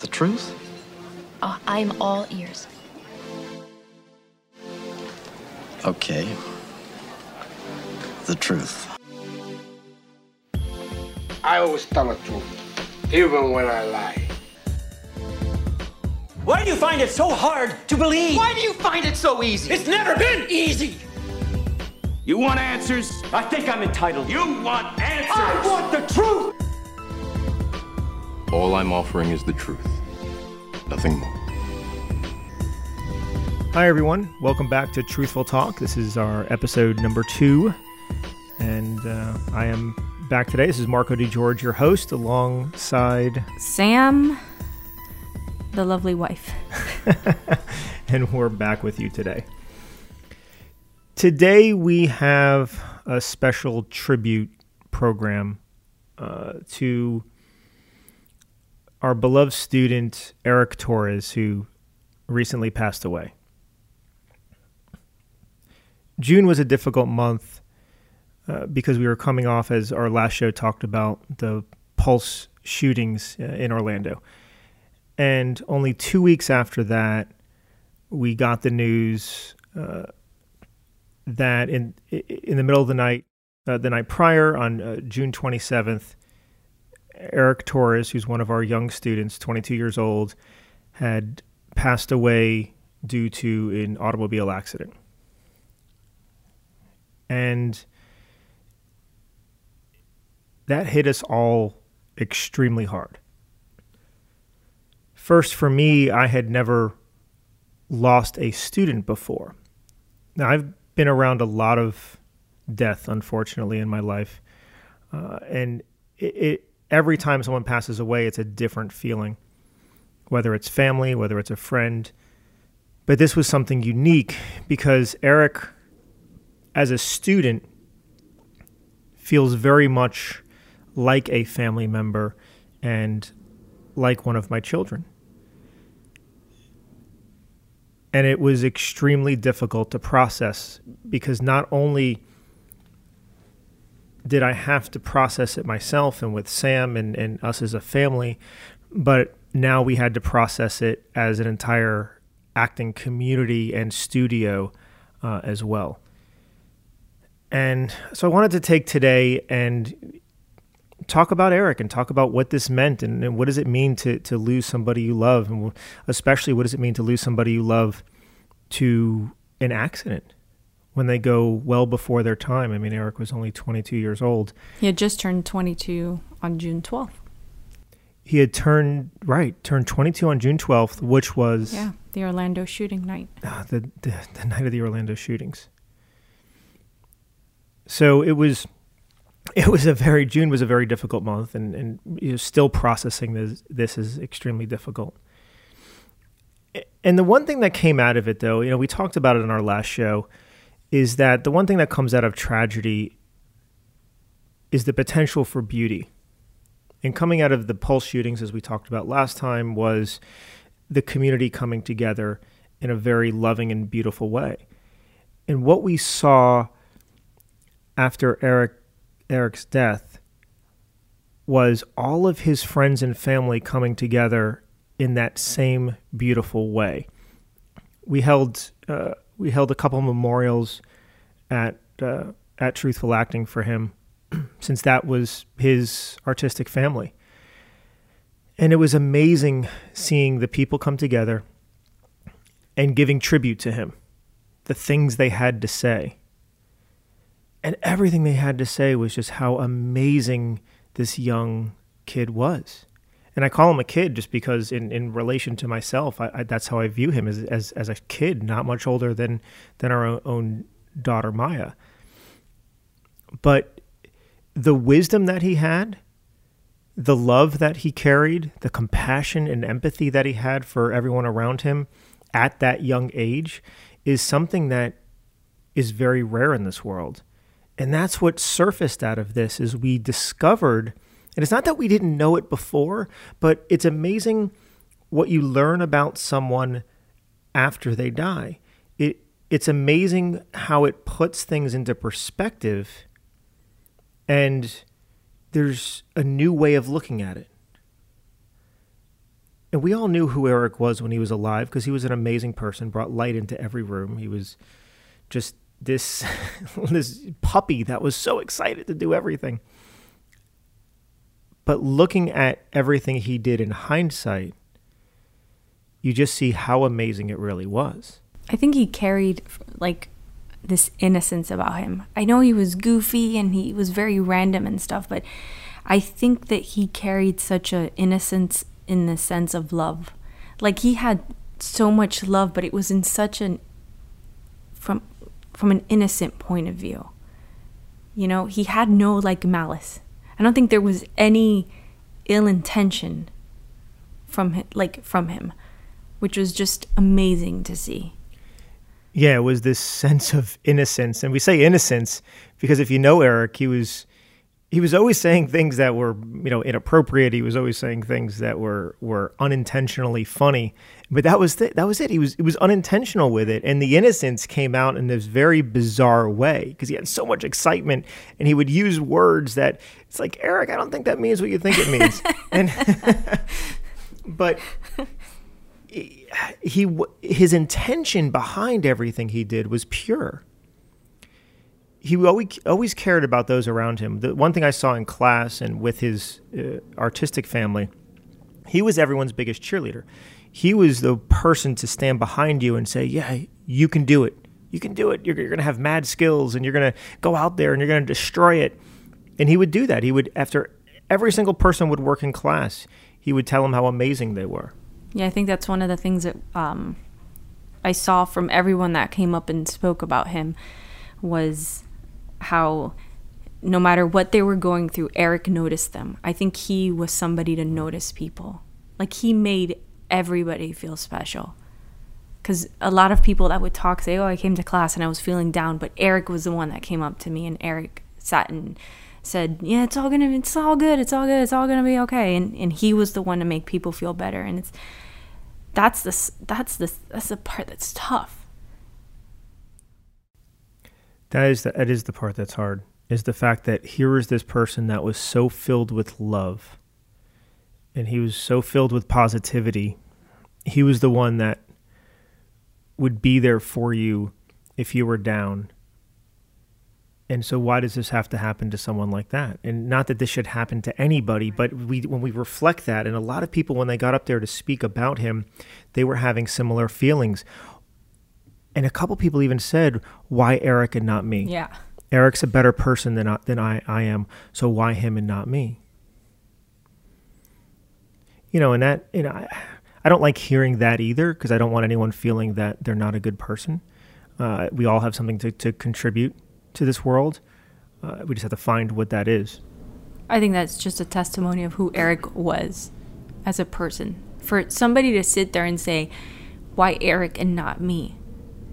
The truth? Uh, I'm all ears. Okay. The truth. I always tell the truth, even when I lie. Why do you find it so hard to believe? Why do you find it so easy? It's never been easy. You want answers? I think I'm entitled. You want answers? I want the truth. All I'm offering is the truth. Nothing more. Hi, everyone. Welcome back to Truthful Talk. This is our episode number two. And uh, I am back today. This is Marco DeGeorge, your host, alongside Sam, the lovely wife. and we're back with you today. Today, we have a special tribute program uh, to our beloved student, Eric Torres, who recently passed away. June was a difficult month uh, because we were coming off, as our last show talked about, the Pulse shootings uh, in Orlando. And only two weeks after that, we got the news uh, that in in the middle of the night, uh, the night prior, on uh, June 27th, Eric Torres, who's one of our young students, 22 years old, had passed away due to an automobile accident. And that hit us all extremely hard. First, for me, I had never lost a student before. Now, I've been around a lot of death, unfortunately, in my life. Uh, and it, it, every time someone passes away, it's a different feeling, whether it's family, whether it's a friend. But this was something unique because Eric, as a student, feels very much like a family member and like one of my children. And it was extremely difficult to process because not only did I have to process it myself and with Sam and, and us as a family, but now we had to process it as an entire acting community and studio uh, as well. And so I wanted to take today and talk about Eric and talk about what this meant and, and, what does it mean to, to lose somebody you love, and especially what does it mean to lose somebody you love to an accident when they go well before their time. I mean, Eric was only 22 years old. He had just turned 22 on June 12th. He had turned right, turned 22 on June 12th, which was yeah, the Orlando shooting night. Uh, the, the the night of the Orlando shootings. So it was it was a very June was a very difficult month, and and you know, still processing this this is extremely difficult. And the one thing that came out of it, though, you know, we talked about it in our last show, is that the one thing that comes out of tragedy is the potential for beauty. And coming out of the pulse shootings, as we talked about last time, was the community coming together in a very loving and beautiful way. And what we saw after Eric Eric's death was all of his friends and family coming together in that same beautiful way. We held uh, we held a couple memorials at uh, at Truthful Acting for him, since that was his artistic family. And it was amazing seeing the people come together and giving tribute to him, the things they had to say. And everything they had to say was just how amazing this young kid was. And I call him a kid just because, in, in relation to myself, I, I, that's how I view him as, as, as a kid, not much older than, than our own, own daughter, Maya. But the wisdom that he had, the love that he carried, the compassion and empathy that he had for everyone around him at that young age is something that is very rare in this world. And that's what surfaced out of this is we discovered and it's not that we didn't know it before, but it's amazing what you learn about someone after they die. It it's amazing how it puts things into perspective and there's a new way of looking at it. and we all knew who Eric was when he was alive because he was an amazing person, brought light into every room. He was just this this puppy that was so excited to do everything. But looking at everything he did in hindsight, you just see how amazing it really was. I think he carried like this innocence about him. I know he was goofy and he was very random and stuff, but I think that he carried such a innocence in the sense of love. Like he had so much love, but it was in such an from from an innocent point of view. You know, he had no like malice. I don't think there was any ill intention from him, like from him, which was just amazing to see. Yeah, it was this sense of innocence, and we say innocence because if you know Eric, he was he was always saying things that were you know inappropriate. He was always saying things that were were unintentionally funny, but that was th- that was it. He was it was unintentional with it, and the innocence came out in this very bizarre way because he had so much excitement, and he would use words that it's like Eric. I don't think that means what you think it means, and but he his intention behind everything he did was pure. He always always cared about those around him. The one thing I saw in class and with his uh, artistic family, he was everyone's biggest cheerleader. He was the person to stand behind you and say, "Yeah, you can do it. You can do it. You're, you're going to have mad skills, and you're going to go out there and you're going to destroy it." And he would do that. He would after every single person would work in class, he would tell them how amazing they were. Yeah, I think that's one of the things that um, I saw from everyone that came up and spoke about him was how no matter what they were going through, Eric noticed them. I think he was somebody to notice people. Like he made everybody feel special. Because a lot of people that would talk say, Oh, I came to class and I was feeling down. But Eric was the one that came up to me, and Eric sat and said, "Yeah, it's all gonna, it's all good, it's all good, it's all gonna be okay." And and he was the one to make people feel better, and it's that's the that's the that's the part that's tough. That is the, that is the part that's hard. Is the fact that here is this person that was so filled with love, and he was so filled with positivity. He was the one that would be there for you if you were down and so why does this have to happen to someone like that? And not that this should happen to anybody, but we when we reflect that and a lot of people when they got up there to speak about him, they were having similar feelings. And a couple people even said, "Why Eric and not me?" Yeah. Eric's a better person than I, than I, I am, so why him and not me? You know, and that you know, I, I don't like hearing that either because I don't want anyone feeling that they're not a good person. Uh, we all have something to, to contribute to this world. Uh, we just have to find what that is. I think that's just a testimony of who Eric was as a person. For somebody to sit there and say, why Eric and not me?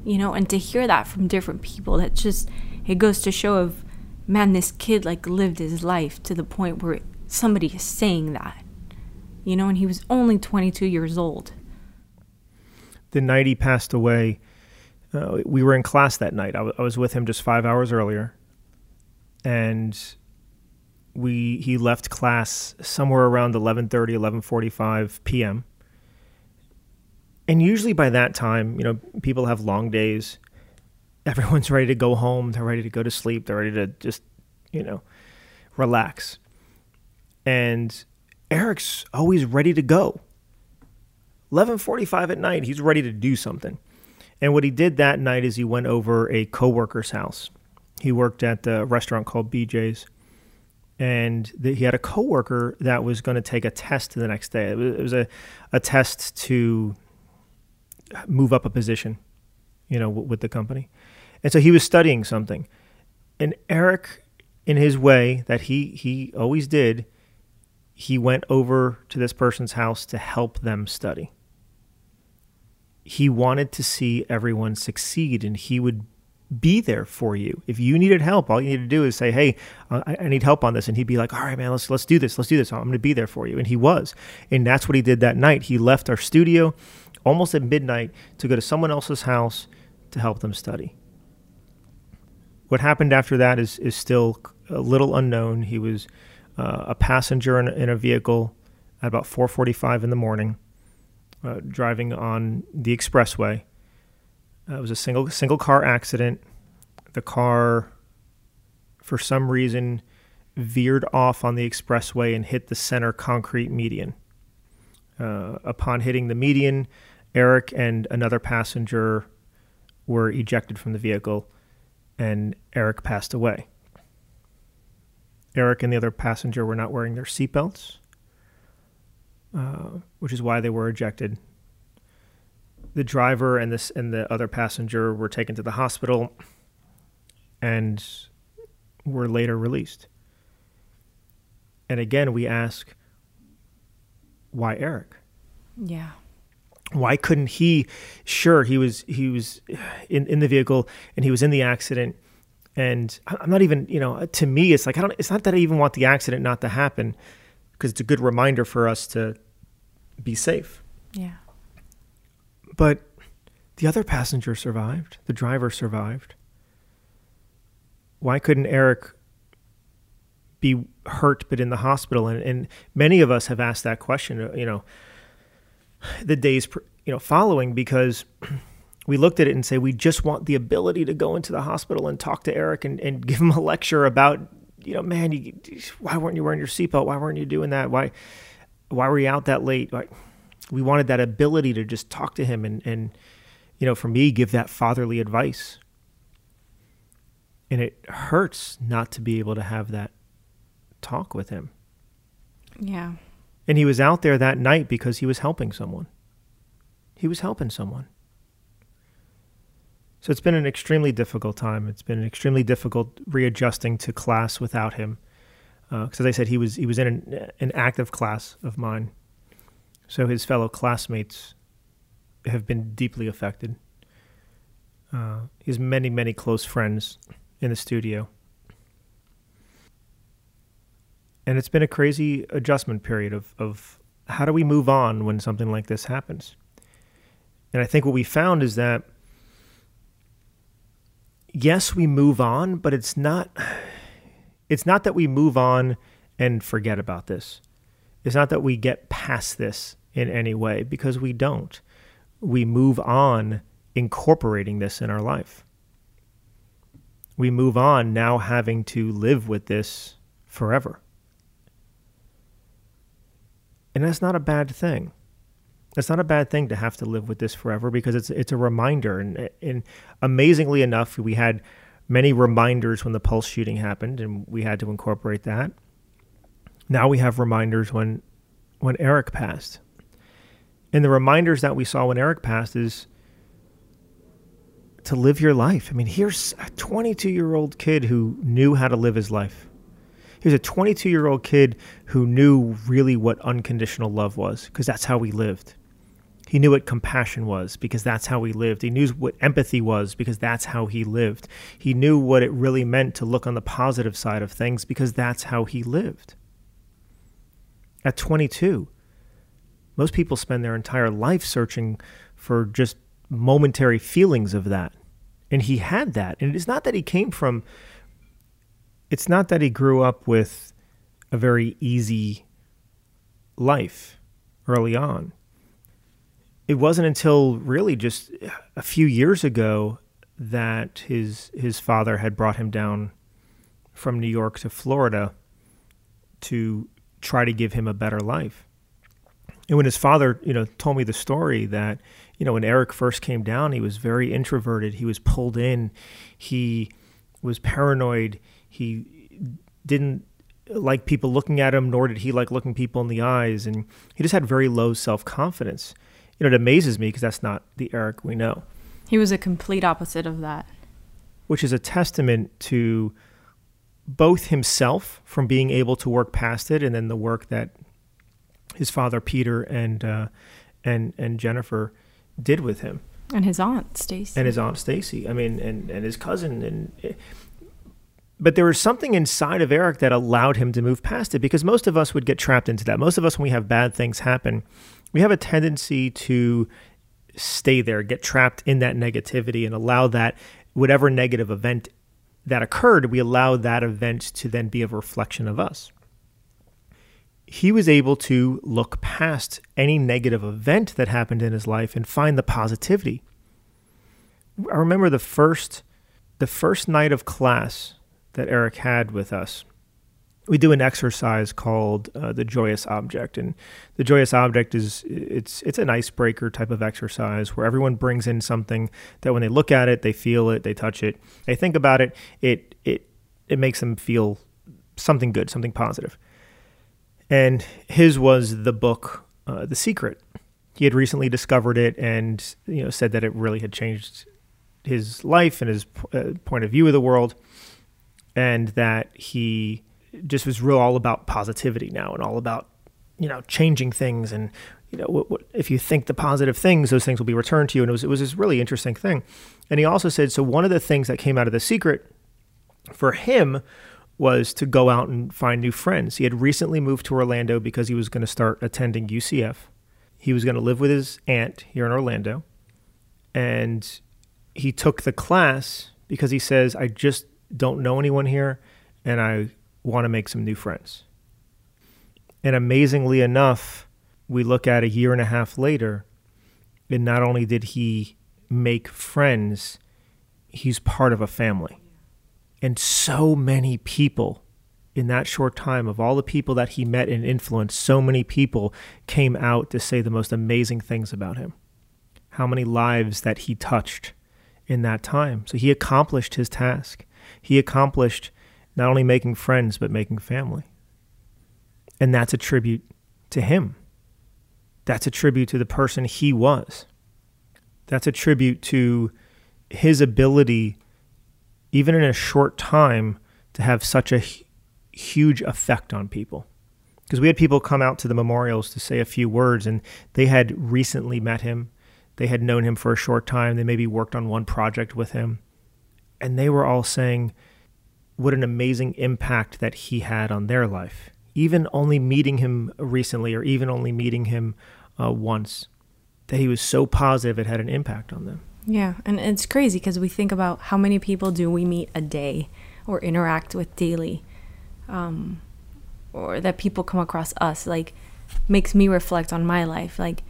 You know, and to hear that from different people, that just, it goes to show of, man, this kid like lived his life to the point where somebody is saying that. You know, and he was only 22 years old. The night he passed away, uh, we were in class that night. I, w- I was with him just five hours earlier, and we he left class somewhere around 11:30, 11:45 p.m. And usually by that time, you know, people have long days. Everyone's ready to go home. They're ready to go to sleep. They're ready to just, you know, relax. And Eric's always ready to go. 11:45 at night, he's ready to do something. And what he did that night is he went over a coworker's house. He worked at the restaurant called BJ's, and the, he had a coworker that was going to take a test the next day. It was, it was, a, a test to move up a position, you know, w- with the company. And so he was studying something. And Eric, in his way that he, he always did, he went over to this person's house to help them study he wanted to see everyone succeed and he would be there for you. If you needed help, all you need to do is say, "Hey, uh, I, I, need help on this," and he'd be like, "All right, man, let's let's do this. Let's do this. I'm going to be there for you." And he was, and that's what he did that night. He left our studio almost at midnight to go to someone else's house to help them study. What happened after that is is still a little unknown. He was uh, a passenger in, in a vehicle at about 4:45 in the morning uh, driving on the expressway. Uh, it was a single single car accident. The car, for some reason, veered off on the expressway and hit the center concrete median. Uh, upon hitting the median, Eric and another passenger were ejected from the vehicle, and Eric passed away. Eric and the other passenger were not wearing their seatbelts, uh, which is why they were ejected. The driver and this and the other passenger were taken to the hospital and were later released. And again, we ask, why Eric? Yeah. Why couldn't he? Sure, he was he was in, in the vehicle and he was in the accident. And I'm not even, you know, to me, it's like I don't. It's not that I even want the accident not to happen, because it's a good reminder for us to be safe. Yeah. But the other passenger survived. The driver survived. Why couldn't Eric be hurt but in the hospital? And, and many of us have asked that question, you know, the days you know following because we looked at it and say we just want the ability to go into the hospital and talk to Eric and, and give him a lecture about you know man you, why weren't you wearing your seatbelt? Why weren't you doing that? Why why were you out that late? Why, we wanted that ability to just talk to him and and you know for me give that fatherly advice. And it hurts not to be able to have that talk with him. Yeah. And he was out there that night because he was helping someone. He was helping someone. So it's been an extremely difficult time. It's been an extremely difficult readjusting to class without him. Because, as I said, he was he was in an, an active class of mine. So his fellow classmates have been deeply affected. Uh, he has many, many close friends in the studio. And it's been a crazy adjustment period of, of how do we move on when something like this happens? And I think what we found is that yes, we move on, but it's not it's not that we move on and forget about this. It's not that we get past this in any way because we don't. We move on incorporating this in our life. We move on now having to live with this forever. And that's not a bad thing. That's not a bad thing to have to live with this forever because it's it's a reminder. And, and amazingly enough, we had many reminders when the Pulse shooting happened, and we had to incorporate that. Now we have reminders when when Eric passed. And the reminders that we saw when Eric passed is to live your life. I mean, here's a 22 year old kid who knew how to live his life. He was a 22 year old kid who knew really what unconditional love was because that's how he lived. He knew what compassion was because that's how he lived. He knew what empathy was because that's how he lived. He knew what it really meant to look on the positive side of things because that's how he lived. At 22, most people spend their entire life searching for just momentary feelings of that. And he had that. And it's not that he came from it's not that he grew up with a very easy life early on. It wasn't until really just a few years ago that his his father had brought him down from New York to Florida to try to give him a better life. And when his father, you know, told me the story that, you know, when Eric first came down, he was very introverted. He was pulled in. He was paranoid. He didn't like people looking at him, nor did he like looking people in the eyes. And he just had very low self confidence. You know, it amazes me because that's not the Eric we know. He was a complete opposite of that. Which is a testament to both himself from being able to work past it, and then the work that his father Peter and uh, and and Jennifer did with him, and his aunt Stacy, and his aunt Stacy. I mean, and and his cousin, and but there was something inside of Eric that allowed him to move past it because most of us would get trapped into that. Most of us, when we have bad things happen, we have a tendency to stay there, get trapped in that negativity, and allow that whatever negative event that occurred, we allow that event to then be a reflection of us. he was able to look past any negative event that happened in his life and find the positivity. I remember the first the first night of class that Eric had with us. We do an exercise called uh, the joyous object, and the joyous object is it's it's an icebreaker type of exercise where everyone brings in something that when they look at it, they feel it, they touch it, they think about it, it it it makes them feel something good, something positive. and his was the book uh, The Secret. He had recently discovered it, and you know said that it really had changed his life and his uh, point of view of the world, and that he just was real all about positivity now and all about you know changing things and you know what, what, if you think the positive things those things will be returned to you and it was it was this really interesting thing and he also said so one of the things that came out of the secret for him was to go out and find new friends. He had recently moved to Orlando because he was going to start attending UCF. He was going to live with his aunt here in Orlando. And he took the class because he says, I just don't know anyone here and I want to make some new friends. And amazingly enough, we look at a year and a half later, and not only did he make friends, he's part of a family. And so many people in that short time, of all the people that he met and influenced, so many people came out to say the most amazing things about him. How many lives that he touched in that time. So he accomplished his task. He accomplished not only making friends, but making family. And that's a tribute to him. That's a tribute to the person he was. That's a tribute to his ability even in a short time, to have such a huge effect on people. Because we had people come out to the memorials to say a few words, and they had recently met him. They had known him for a short time. They maybe worked on one project with him. And they were all saying what an amazing impact that he had on their life. Even only meeting him recently, or even only meeting him uh, once, that he was so positive it had an impact on them. Yeah, and it's crazy because we think about how many people do we meet a day or interact with daily, um, or that people come across us. Like, makes me reflect on my life. Like,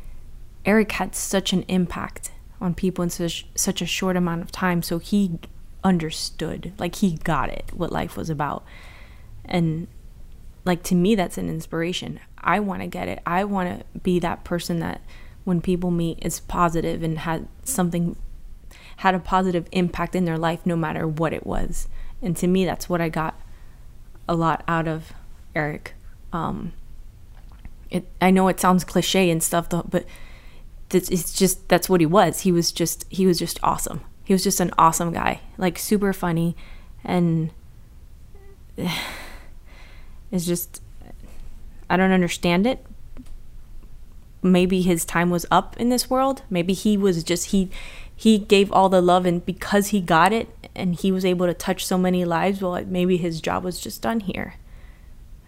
Eric had such an impact on people in such such a short amount of time, so he understood, like he got it, what life was about, and like to me, that's an inspiration. I want to get it. I want to be that person that when people meet is positive and had something had a positive impact in their life no matter what it was. And to me, that's what I got a lot out of Eric. Um, it, I know it sounds cliche and stuff, though, but it's just that's what he was. He was just he was just awesome. He was just an awesome guy, like super funny, and it's just I don't understand it. Maybe his time was up in this world. Maybe he was just he he gave all the love and because he got it and he was able to touch so many lives well maybe his job was just done here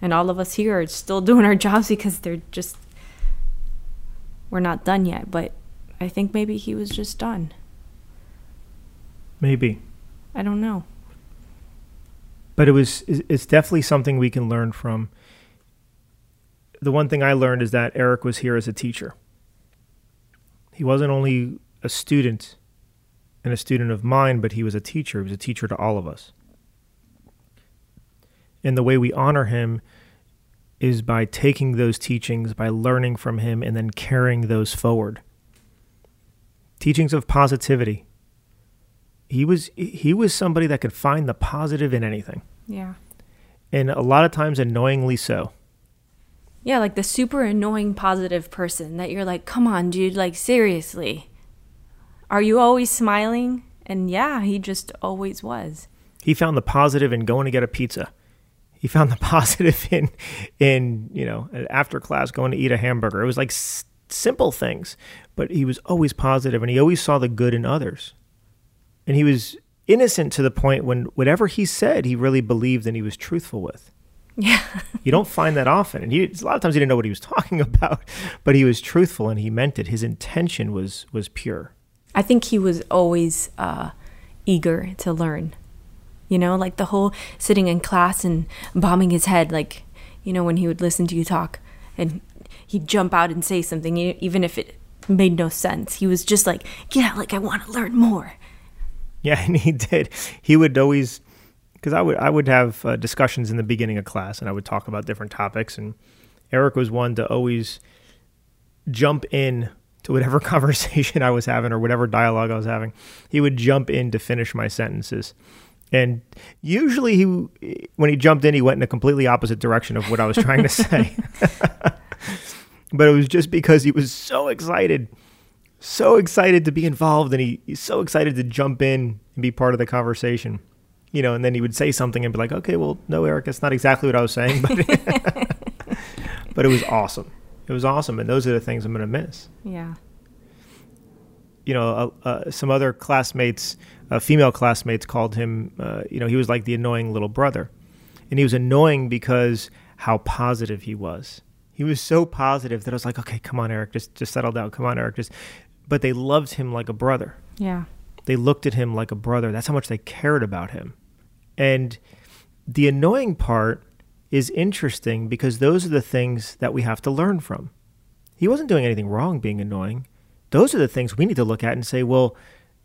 and all of us here are still doing our jobs because they're just we're not done yet but i think maybe he was just done maybe i don't know but it was it's definitely something we can learn from the one thing i learned is that eric was here as a teacher he wasn't only a student and a student of mine, but he was a teacher. He was a teacher to all of us. And the way we honor him is by taking those teachings, by learning from him, and then carrying those forward. Teachings of positivity. He was he was somebody that could find the positive in anything. Yeah. And a lot of times annoyingly so. Yeah, like the super annoying positive person that you're like, "Come on, dude, like seriously." Are you always smiling? And yeah, he just always was. He found the positive in going to get a pizza. He found the positive in, in you know, after class going to eat a hamburger. It was like s- simple things, but he was always positive, and he always saw the good in others. And he was innocent to the point when whatever he said, he really believed and he was truthful with. Yeah. you don't find that often. And he, a lot of times he didn't know what he was talking about, but he was truthful and he meant it. His intention was was pure. I think he was always uh, eager to learn. You know, like the whole sitting in class and bombing his head. Like you know, when he would listen to you talk and he'd jump out and say something, even if it made no sense. He was just like, yeah, like I want to learn more. Yeah, and he did. He would always, because I would I would have uh, discussions in the beginning of class, and I would talk about different topics, and Eric was one to always jump in to whatever conversation I was having or whatever dialogue I was having. He would jump in to finish my sentences. And usually he when he jumped in he went in a completely opposite direction of what I was trying to say. but it was just because he was so excited so excited to be involved and he, he's so excited to jump in and be part of the conversation you know and then he would say something and be like okay well no eric that's not exactly what i was saying but but it was awesome. It was awesome and those are the things i'm going to miss. Yeah. you know uh, uh, some other classmates uh, female classmates called him uh, you know he was like the annoying little brother. And he was annoying because how positive he was. He was so positive that i was like okay come on eric just just settle down. Come on eric just but they loved him like a brother Yeah. they looked at him like a brother. That's how much they cared about him. And the annoying part is interesting because those are the things that we have to learn from. He wasn't doing anything wrong being annoying. Those are the things we need to look at and say, well,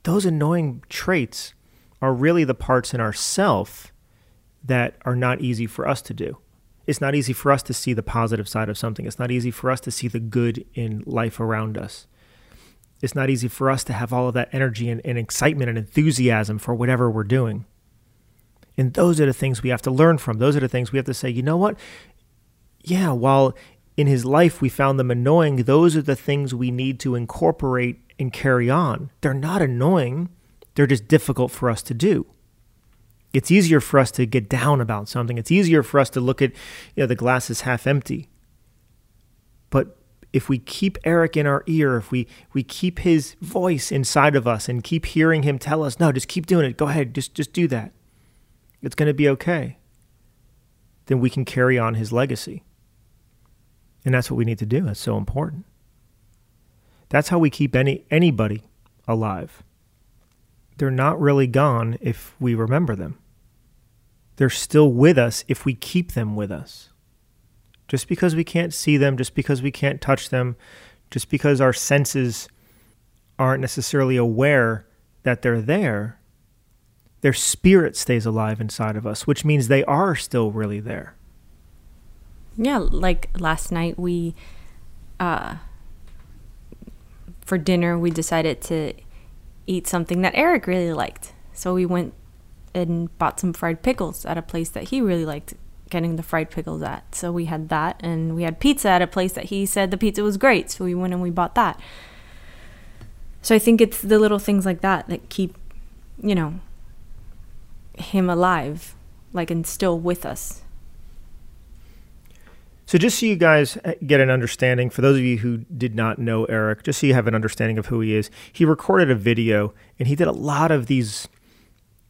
those annoying traits are really the parts in ourself that are not easy for us to do. It's not easy for us to see the positive side of something. It's not easy for us to see the good in life around us it's not easy for us to have all of that energy and, and, excitement and enthusiasm for whatever we're doing. And those are the things we have to learn from. Those are the things we have to say, you know what? Yeah, while in his life we found them annoying, those are the things we need to incorporate and carry on. They're not annoying, they're just difficult for us to do. It's easier for us to get down about something. It's easier for us to look at, you know, the glass is half empty. But if we keep Eric in our ear, if we we keep his voice inside of us and keep hearing him tell us, "No, just keep doing it. Go ahead. Just just do that. It's going to be okay." Then we can carry on his legacy. And that's what we need to do. That's so important. That's how we keep any anybody alive. They're not really gone if we remember them. They're still with us if we keep them with us. Just because we can't see them, just because we can't touch them, just because our senses aren't necessarily aware that they're there, their spirit stays alive inside of us, which means they are still really there. Yeah, like last night we uh for dinner we decided to eat something that Eric really liked. So we went and bought some fried pickles at a place that he really liked getting the fried pickles at. So we had that and we had pizza at a place that he said the pizza was great. So we went and we bought that. So I think it's the little things like that that keep, you know, him alive, like and still with us. So, just so you guys uh, get an understanding, for those of you who did not know Eric, just so you have an understanding of who he is, he recorded a video and he did a lot of these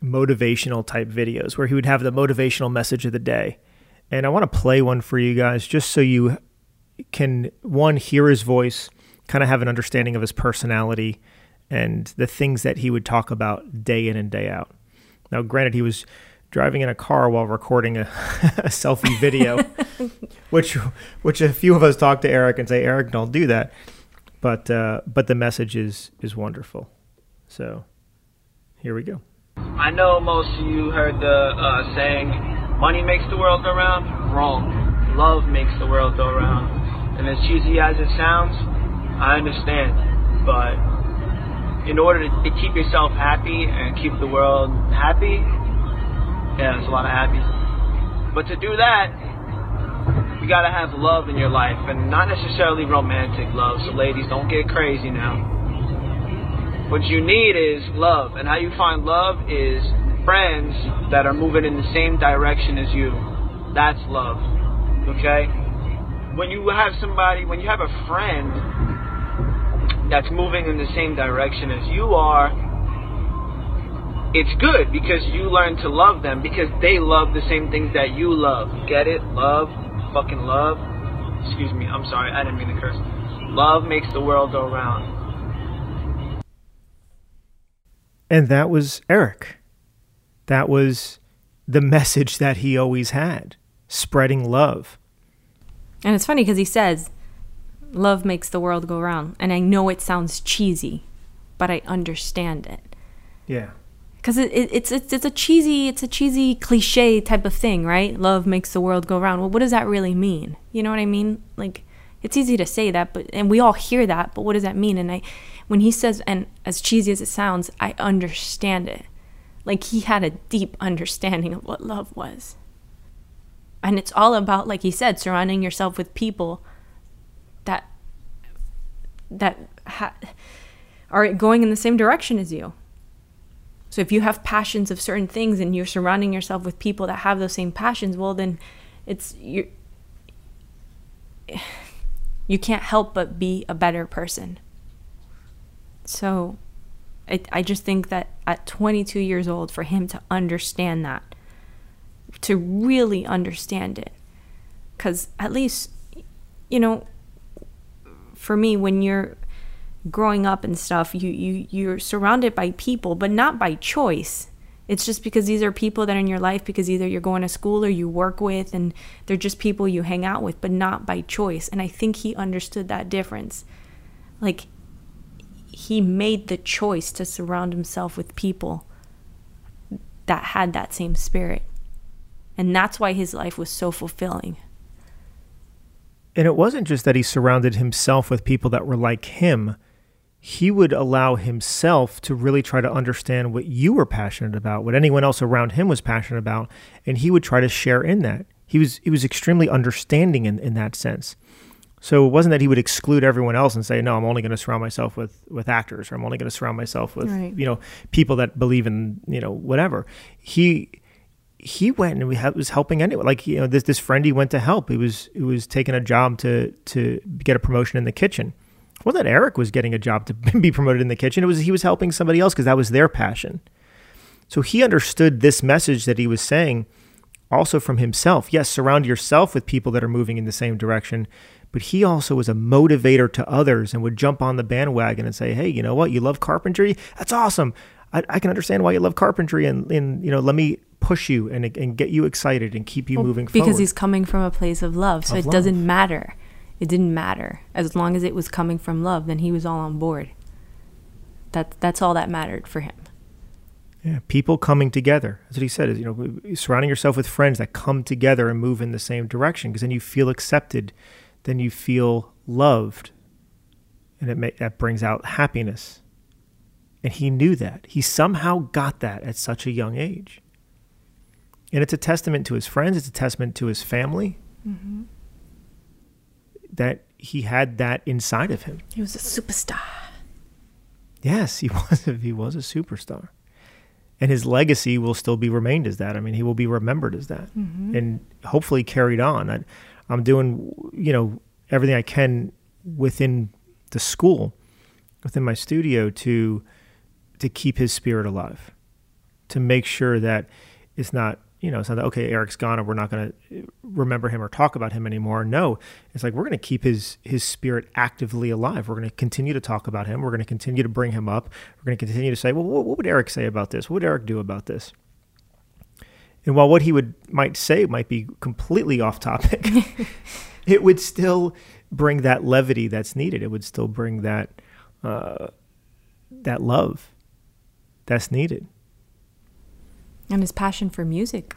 motivational type videos where he would have the motivational message of the day. And I want to play one for you guys just so you can, one, hear his voice, kind of have an understanding of his personality and the things that he would talk about day in and day out. Now, granted, he was driving in a car while recording a, a selfie video, which which a few of us talk to Eric and say, Eric, don't do that. But uh, but the message is is wonderful. So here we go. I know most of you heard the uh, saying, "Money makes the world go round." Wrong. Love makes the world go round. And as cheesy as it sounds, I understand, but in order to, to keep yourself happy and keep the world happy, yeah, there's a lot of happy. But to do that, you gotta have love in your life, and not necessarily romantic love. So, ladies, don't get crazy now. What you need is love, and how you find love is friends that are moving in the same direction as you. That's love. Okay? When you have somebody, when you have a friend that's moving in the same direction as you are, it's good because you learn to love them because they love the same things that you love. Get it? Love, fucking love. Excuse me, I'm sorry, I didn't mean to curse. Love makes the world go round. And that was Eric. That was the message that he always had spreading love, And it's funny because he says, love makes the world go round. And I know it sounds cheesy, but I understand it. Yeah. Because it, it, it's, it's, it's a cheesy, it's a cheesy cliche type of thing, right? Love makes the world go round. Well, what does that really mean? You know what I mean? Like, it's easy to say that, but, and we all hear that, but what does that mean? And I, when he says, and as cheesy as it sounds, I understand it. Like he had a deep understanding of what love was. And it's all about, like he said, surrounding yourself with people that that ha- are going in the same direction as you. So if you have passions of certain things and you're surrounding yourself with people that have those same passions, well then it's you you can't help but be a better person. So I, I just think that at 22 years old, for him to understand that, to really understand it, because at least, you know, for me, when you're growing up and stuff, you, you, you're surrounded by people, but not by choice. It's just because these are people that are in your life because either you're going to school or you work with, and they're just people you hang out with, but not by choice. And I think he understood that difference. Like, he made the choice to surround himself with people that had that same spirit. And that's why his life was so fulfilling. And it wasn't just that he surrounded himself with people that were like him. He would allow himself to really try to understand what you were passionate about, what anyone else around him was passionate about, and he would try to share in that. He was he was extremely understanding in, in that sense. So it wasn't that he would exclude everyone else and say, "No, I'm only going to surround myself with with actors, or I'm only going to surround myself with Right. you know people that believe in you know whatever." He he went and we ha- was helping anyone. Like you know, this this friend he went to help. He was he was taking a job to to get a promotion in the kitchen. Well, that Eric was getting a job to be promoted in the kitchen. It was he was helping somebody else because that was their passion. So he understood this message that he was saying also from himself. Yes, surround yourself with people that are moving in the same direction, but he also was a motivator to others and would jump on the bandwagon and say, "Hey, you know what? You love carpentry? That's awesome. I, I can understand why you love carpentry, and, and you know, let me push you and and get you excited and keep you Well, moving because forward." Because he's coming from a place of love. So Of it doesn't matter. It didn't matter. As long as it was coming from love, then he was all on board. That that's all that mattered for him. Yeah, people coming together. That's what he said. Is you know, surrounding yourself with friends that come together and move in the same direction, because then you feel accepted, then you feel loved, and it may, that brings out happiness. And he knew that. He somehow got that at such a young age. And it's a testament to his friends. It's a testament to his family mm-hmm. that he had that inside of him. He was a superstar. Yes, he was. He was a superstar, and his legacy will still be remained as that. I mean, he will be remembered as that, mm-hmm. and hopefully carried on. I, I'm doing, you know, everything I can within the school, within my studio to to keep his spirit alive, to make sure that it's not, you know, it's not that okay, Eric's gone and we're not going to eh, remember him or talk about him anymore. No, it's like we're going to keep his his spirit actively alive. We're going to continue to talk about him. We're going to continue to bring him up. We're going to continue to say, well, what, what would Eric say about this? What would Eric do about this? And while what he would might say might be completely off topic, it would still bring that levity that's needed. It would still bring that uh, that love that's needed. And his passion for music.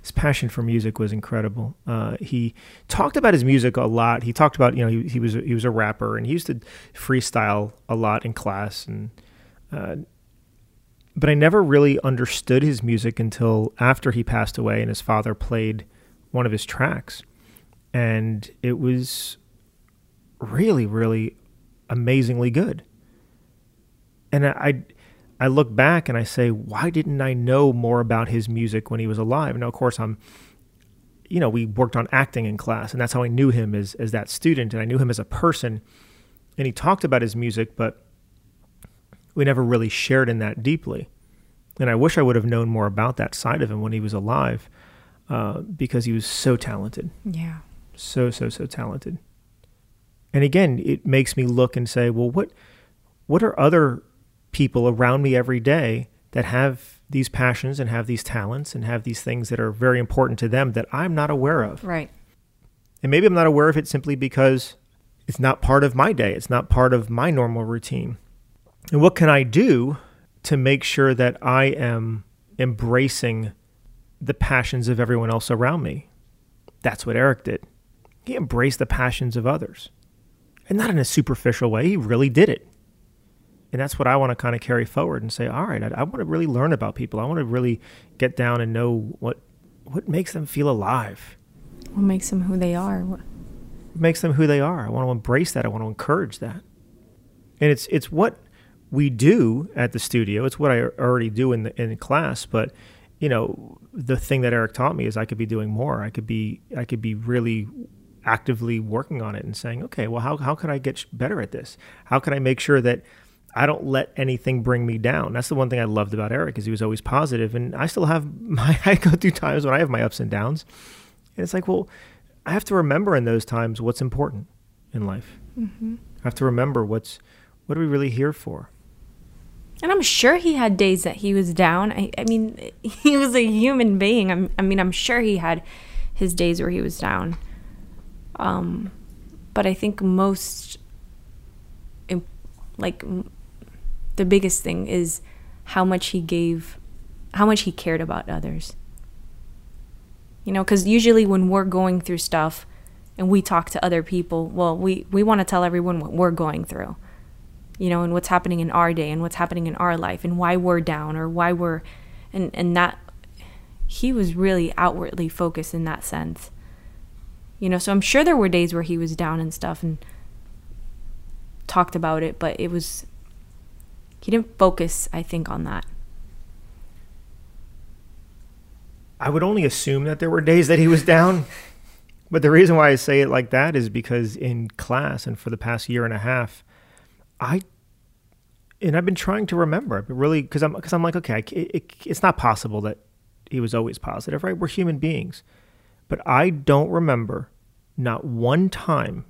his passion for music was incredible. Uh, he talked about his music a lot. He talked about you know he, he was he was a rapper and he used to freestyle a lot in class and uh, but I never really understood his music until after he passed away and his father played one of his tracks and it was really really amazingly good. And I, I look back and I say, why didn't I know more about his music when he was alive? Now, of course, I'm, you know, we worked on acting in class, and that's how I knew him as as that student, and I knew him as a person. And he talked about his music, but we never really shared in that deeply. And I wish I would have known more about that side of him when he was alive, uh, because he was so talented Yeah. so so so talented and again it makes me look and say well what what are other people around me every day that have these passions and have these talents and have these things that are very important to them that I'm not aware of Right. And maybe I'm not aware of it simply because it's not part of my day, it's not part of my normal routine. And what can I do to make sure that I am embracing the passions of everyone else around me? That's what Eric did. He embraced the passions of others. And not in a superficial way, he really did it. And that's what I want to kind of carry forward and say, all right, I, I want to really learn about people. I want to really get down and know what what makes them feel alive. What makes them who they are? What makes them who they are? I want to embrace that. I want to encourage that. And it's it's what we do at the studio. It's what I already do in the, in class, but you know, the thing that Eric taught me is I could be doing more. I could be I could be really actively working on it and saying, okay, well, how how could I get better at this? How can I make sure that I don't let anything bring me down. That's the one thing I loved about Eric is he was always positive, and I still have my I go through times when I have my ups and downs, and it's like, well, I have to remember in those times what's important in life. Mm-hmm. I have to remember what's what are we really here for. And I'm sure he had days that he was down. I, I mean, he was a human being. I'm, I mean, I'm sure he had his days where he was down. Um, but I think most, like the biggest thing is how much he gave, how much he cared about others. You know, because usually when we're going through stuff and we talk to other people, well, we, we want to tell everyone what we're going through, you know, and what's happening in our day and what's happening in our life and why we're down or why we're, and, and that, he was really outwardly focused in that sense. You know, so I'm sure there were days where he was down and stuff and talked about it, but it was he didn't focus, I think, on that. I would only assume that there were days that he was down. but the reason why I say it like that is because in class and for the past year and a half, I and I've been trying to remember. really because I'm because I'm like, okay, it, it, it's not possible that he was always positive, right? We're human beings, but I don't remember not one time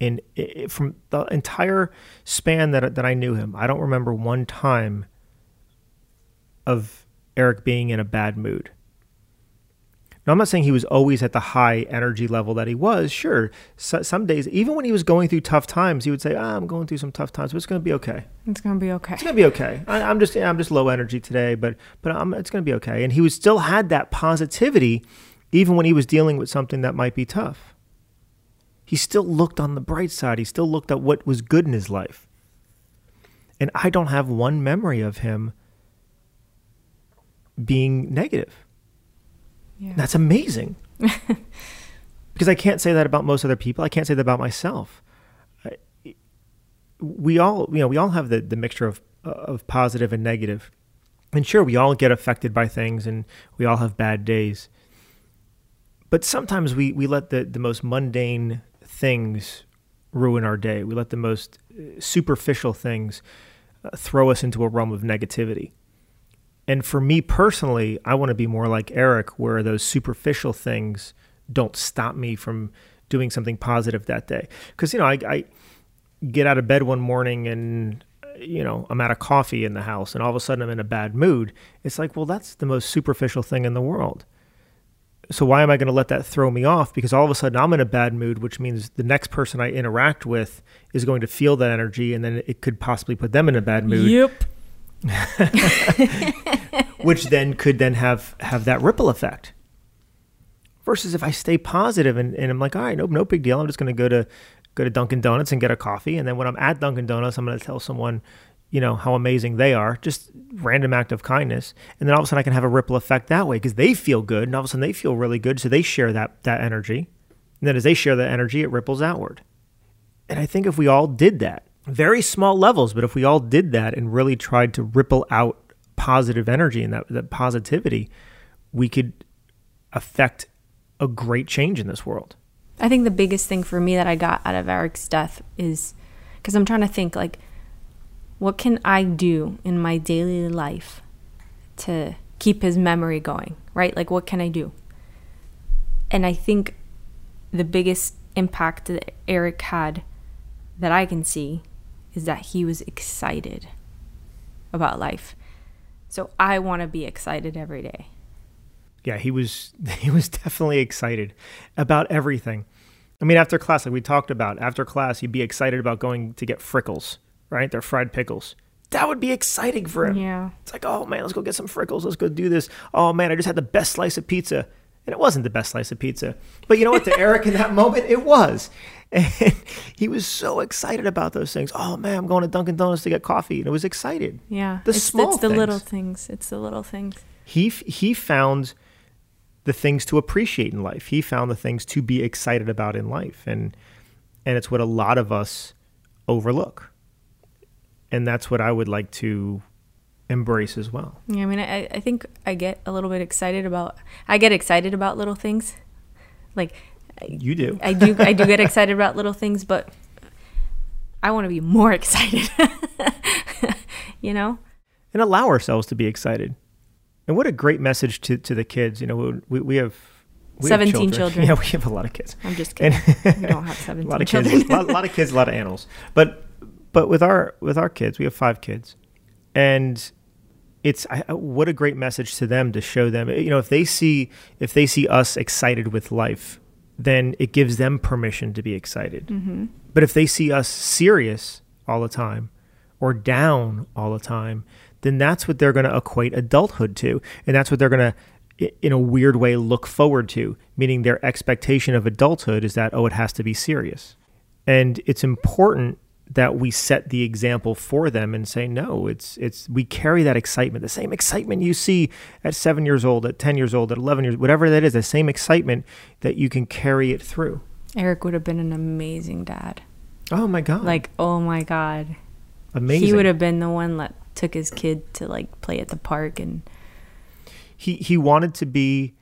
in from the entire span that that I knew him, I don't remember one time of Eric being in a bad mood. Now, I'm not saying he was always at the high energy level that he was. Sure, so, some days, even when he was going through tough times, he would say, ah, "I'm going through some tough times, but it's going to be okay. It's going to be okay. It's going to be okay. I, am just, I'm just low energy today, but, but I'm, it's going to be okay." And he was still had that positivity, even when he was dealing with something that might be tough he still looked on the bright side. He still looked at what was good in his life. And I don't have one memory of him being negative. Yeah. That's amazing. because I can't say that about most other people. I can't say that about myself. We all, you know, we all have the, the mixture of of positive and negative. And sure, we all get affected by things and we all have bad days. But sometimes we, we let the, the most mundane things ruin our day. We let the most uh, superficial things uh, throw us into a realm of negativity. And for me personally, I want to be more like Eric, where those superficial things don't stop me from doing something positive that day. Because, you know, I, I get out of bed one morning and you know, I'm at a coffee in the house and all of a sudden I'm in a bad mood. It's like, well, that's the most superficial thing in the world. So why am I going to let that throw me off? Because all of a sudden I'm in a bad mood, which means the next person I interact with is going to feel that energy, and then it could possibly put them in a bad mood. Yep. which then could then have have that ripple effect. Versus if I stay positive and, and I'm like, all right, no, no big deal. I'm just going to go to go to Dunkin' Donuts and get a coffee, and then when I'm at Dunkin' Donuts, I'm going to tell someone, you know how amazing they are. Just random act of kindness. And then all of a sudden i can have a ripple effect that way because they feel good and all of a sudden they feel really good. So they share that that energy. And then as they share that energy it ripples outward. And i think if we all did that very small levels but if we all did that and really tried to ripple out positive energy and that, that positivity we could affect a great change in this world i think the biggest thing for me that i got out of eric's death is because i'm trying to think like what can I do in my daily life to keep his memory going, right? Like, what can I do? And I think the biggest impact that Eric had that I can see is that he was excited about life. So I want to be excited every day. Yeah, he was he was definitely excited about everything. I mean, after class, like we talked about, after class, he'd be excited about going to get frickles, right? They're fried pickles. That would be exciting for him. Yeah. It's like, oh man, let's go get some frickles. Let's go do this. Oh man, I just had the best slice of pizza. And it wasn't the best slice of pizza. But you know what? To Eric in that moment, it was. And he was so excited about those things. Oh man, I'm going to Dunkin' Donuts to get coffee. And it was excited. Yeah. The it's, small it's the little things. things. It's the little things. He, he found the things to appreciate in life. He found the things to be excited about in life. And, and it's what a lot of us overlook. And that's what I would like to embrace as well. Yeah, I mean, I, I think I get a little bit excited about. I get excited about little things, like You do. I do. I do get excited about little things, but I want to be more excited. you know? and allow ourselves to be excited. And what a great message to, to the kids. You know, we, we have we 17 children. Yeah, we have a lot of kids. I'm just kidding. we don't have a 17 lot of children. kids, a lot, a lot of kids, a lot of animals. But but with our with our kids, we have five kids, and it's I- what a great message to them to show them. You know, if they see if they see us excited with life, then it gives them permission to be excited. Mm-hmm. But if they see us serious all the time or down all the time, then that's what they're going to equate adulthood to. And that's what they're going to, in a weird way, look forward to, meaning their expectation of adulthood is that, oh, it has to be serious. And it's important that we set the example for them and say, no, it's, it's, we carry that excitement, the same excitement you see at seven years old, at 10 years old, at 11 years, whatever that is, the same excitement that you can carry it through. Eric would have been an amazing dad. Oh my God. Like, oh my God. amazing. He would have been the one that took his kid to like play at the park and he he wanted to be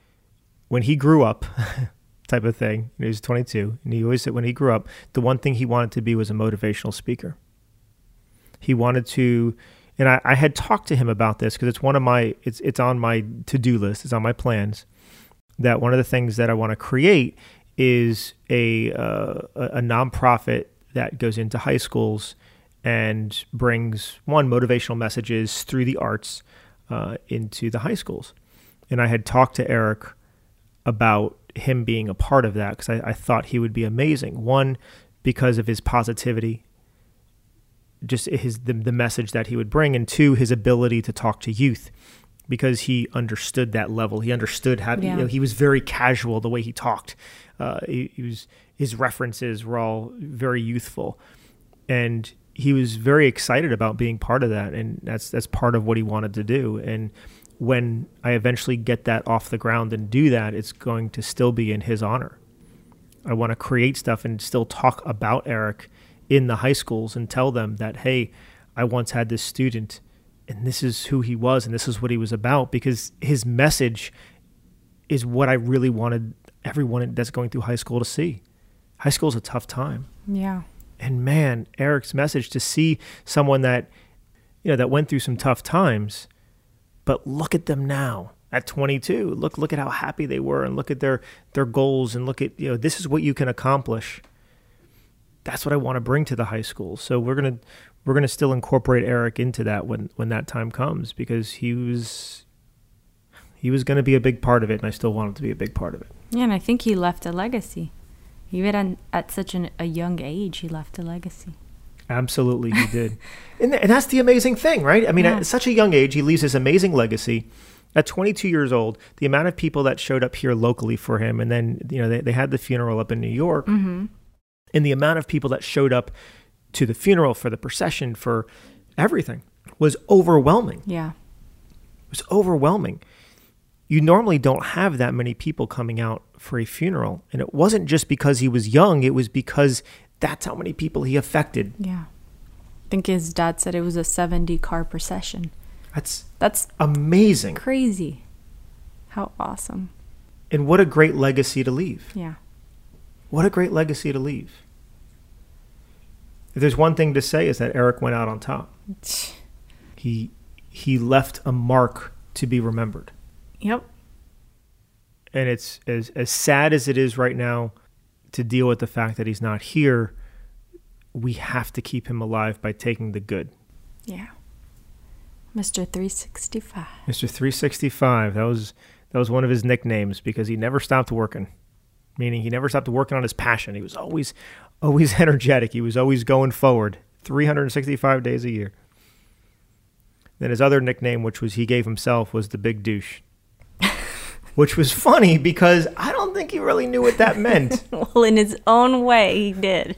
when he grew up type of thing he was 22 and he always said when he grew up the one thing he wanted to be was a motivational speaker he wanted to and i, I had talked to him about this because it's one of my it's it's on my to-do list it's on my plans that one of the things that i want to create is a uh, a nonprofit that goes into high schools and brings one motivational messages through the arts uh, into the high schools. And I had talked to Eric about him being a part of that because I, I thought he would be amazing. One, because of his positivity, just his the, the message that he would bring, and two, his ability to talk to youth because he understood that level. He understood how Yeah. you know, he was very casual the way he talked. Uh, he, he was his references were all very youthful, and he was very excited about being part of that, and that's that's part of what he wanted to do. And when I eventually get that off the ground and do that, it's going to still be in his honor. I want to create stuff and still talk about Eric in the high schools and tell them that, hey, I once had this student and this is who he was and this is what he was about because his message is what I really wanted everyone that's going through high school to see. High school is a tough time. yeah. And man, Eric's message to see someone that you know that went through some tough times, but look at them now at 22. Look look at how happy they were and look at their their goals and look at you know this is what you can accomplish. That's what I want to bring to the high school. So we're going to we're going to still incorporate Eric into that when when that time comes because he was he was going to be a big part of it and I still want him to be a big part of it. Yeah, and I think he left a legacy. Even at, such an, a young age, he left a legacy. Absolutely, he did, and, th- and that's the amazing thing, right? I mean, Yeah. at such a young age, he leaves this amazing legacy. At 22 years old, the amount of people that showed up here locally for him, and then you know they, they had the funeral up in New York, Mm-hmm. and the amount of people that showed up to the funeral for the procession for everything was overwhelming. Yeah. It was overwhelming. You normally don't have that many people coming out for a funeral, and it wasn't just because he was young; it was because that's how many people he affected. Yeah. I think his dad said it was a 70 car procession. That's That's amazing. crazy. How awesome. And what a great legacy to leave. Yeah. What a great legacy to leave. If there's one thing to say is that Eric went out on top. He he left a mark to be remembered. Yep. And it's as as sad as it is right now to deal with the fact that he's not here, we have to keep him alive by taking the good. Yeah. Mr. 365. Mr. 365, that was That was one of his nicknames because he never stopped working. Meaning he never stopped working on his passion. He was always always energetic. He was always going forward 365 days a year. Then his other nickname, which was he gave himself, was the big douche. Which was funny because I don't think he really knew what that meant. well, in his own way, he did.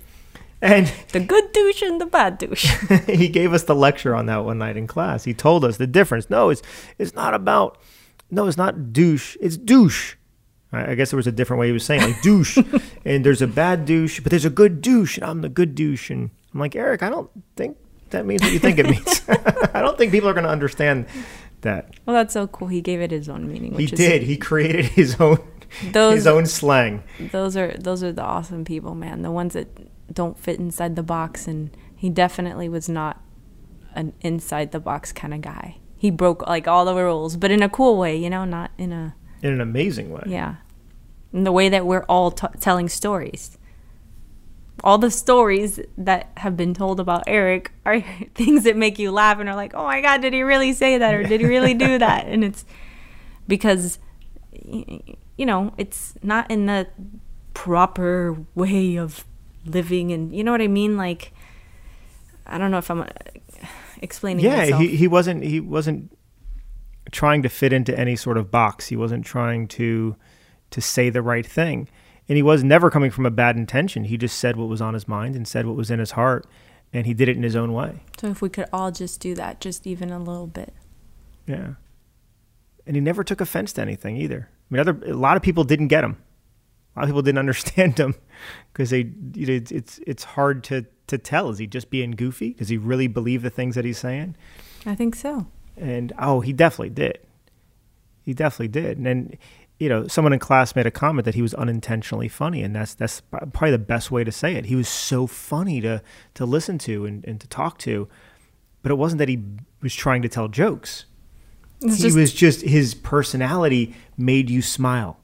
And the good douche and the bad douche. he gave us the lecture on that one night in class. He told us the difference. No, it's it's not about no, it's not douche. It's douche. I guess there was a different way he was saying like douche, and there's a bad douche, but there's a good douche, and I'm the good douche. And I'm like Eric, I don't think that means what you think it means. I don't think people are going to understand that. Well, that's so cool. He gave it his own meaning. He did. He created his own those, his own slang. Those are those are the awesome people, man. The ones that don't fit inside the box, and he definitely was not an inside the box kind of guy. He broke like all the rules, but in a cool way, you know, not in a in an amazing way. Yeah, in the way that we're all t- telling stories. All the stories that have been told about Eric are things that make you laugh and are like, "Oh my god, did he really say that or did he really do that?" And it's because you know, it's not in the proper way of living and you know what I mean like I don't know if I'm uh, explaining Yeah, myself. he he wasn't he wasn't trying to fit into any sort of box. He wasn't trying to to say the right thing. And he was never coming from a bad intention. He just said what was on his mind and said what was in his heart and he did it in his own way. So if we could all just do that just even a little bit. Yeah. And he never took offense to anything either. I mean, other a lot of people didn't get him. A lot of people didn't understand him because they you know, it's, it's hard to to tell. Is he just being goofy? Does he really believe the things that he's saying? I think so. And oh, he definitely did. He definitely did. And then, you know, someone in class made a comment that he was unintentionally funny, and that's that's probably the best way to say it. He was so funny to to listen to and, and to talk to, but it wasn't that he was trying to tell jokes. It's he just, was just his personality made you smile.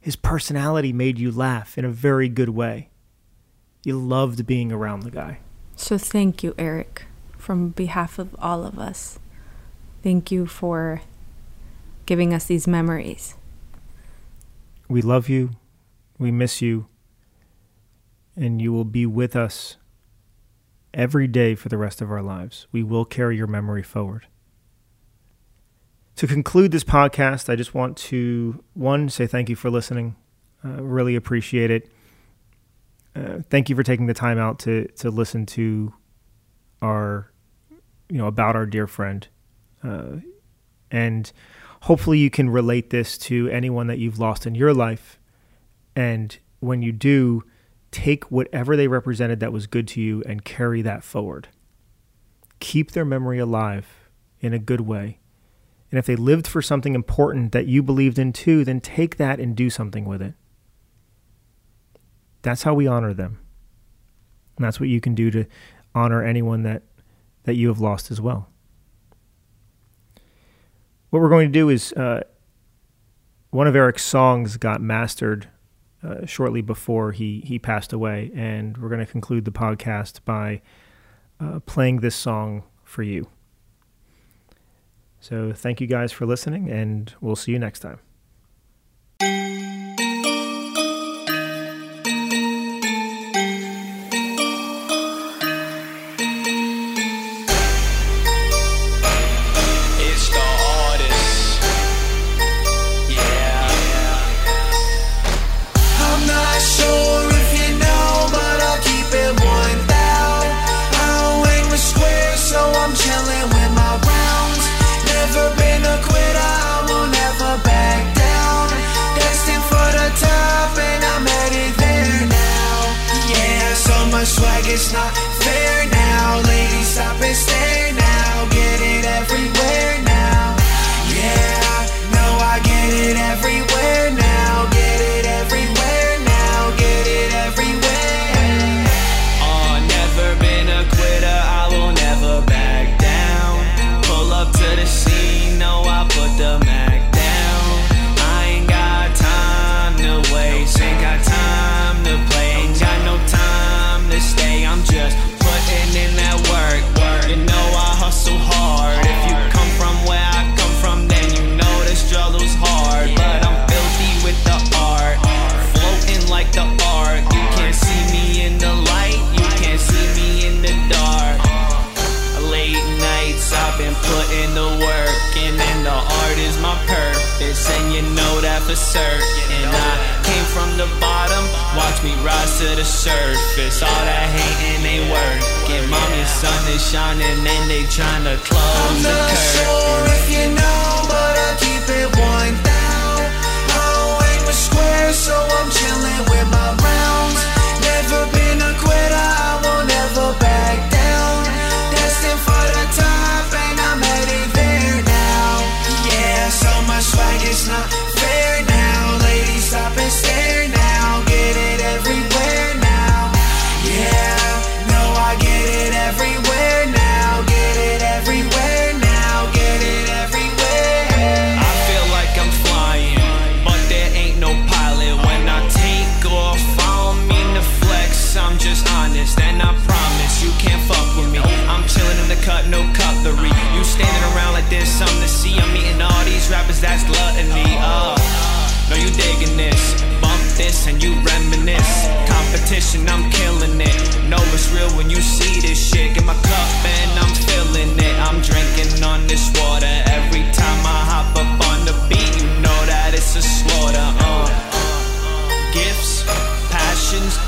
His personality made you laugh in a very good way. You loved being around the guy. So thank you, Eric, from behalf of all of us. Thank you for giving us these memories. We love you. We miss you. And you will be with us every day for the rest of our lives. We will carry your memory forward. To conclude this podcast, I just want to, one, say thank you for listening. Uh, really appreciate it. Uh, thank you for taking the time out to, to listen to our, you know, about our dear friend. Uh, and hopefully you can relate this to anyone that you've lost in your life. And when you do, take whatever they represented that was good to you and carry that forward. Keep their memory alive in a good way and if they lived for something important that you believed in too, then take that and do something with it. That's how we honor them. And that's what you can do to honor anyone that, that you have lost as well. What we're going to do is uh, one of Eric's songs got mastered uh, shortly before he, he passed away, and we're going to conclude the podcast by uh, playing this song for you. So thank you guys for listening, and we'll see you next time. China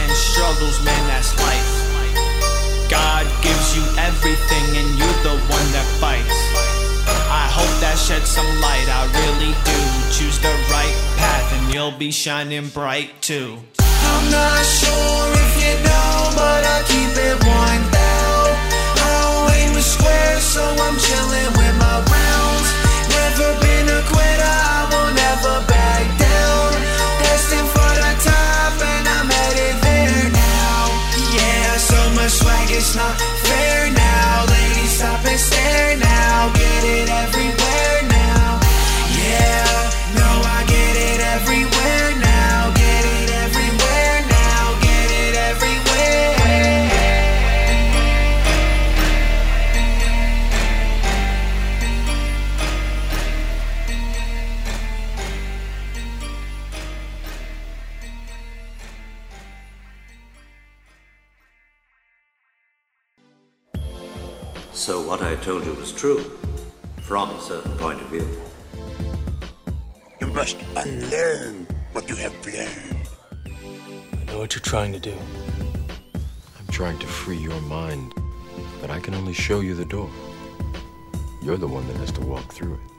and struggles, man, that's life. God gives you everything and you're the one that fights. I hope that sheds some light, I really do. Choose the right path and you'll be shining bright too. I'm not sure if you know, but I keep it one. I don't aim square, so I'm chilling with my rounds. Never unlearn what you have learned. I know what you're trying to do. I'm trying to free your mind, but I can only show you the door. You're the one that has to walk through it.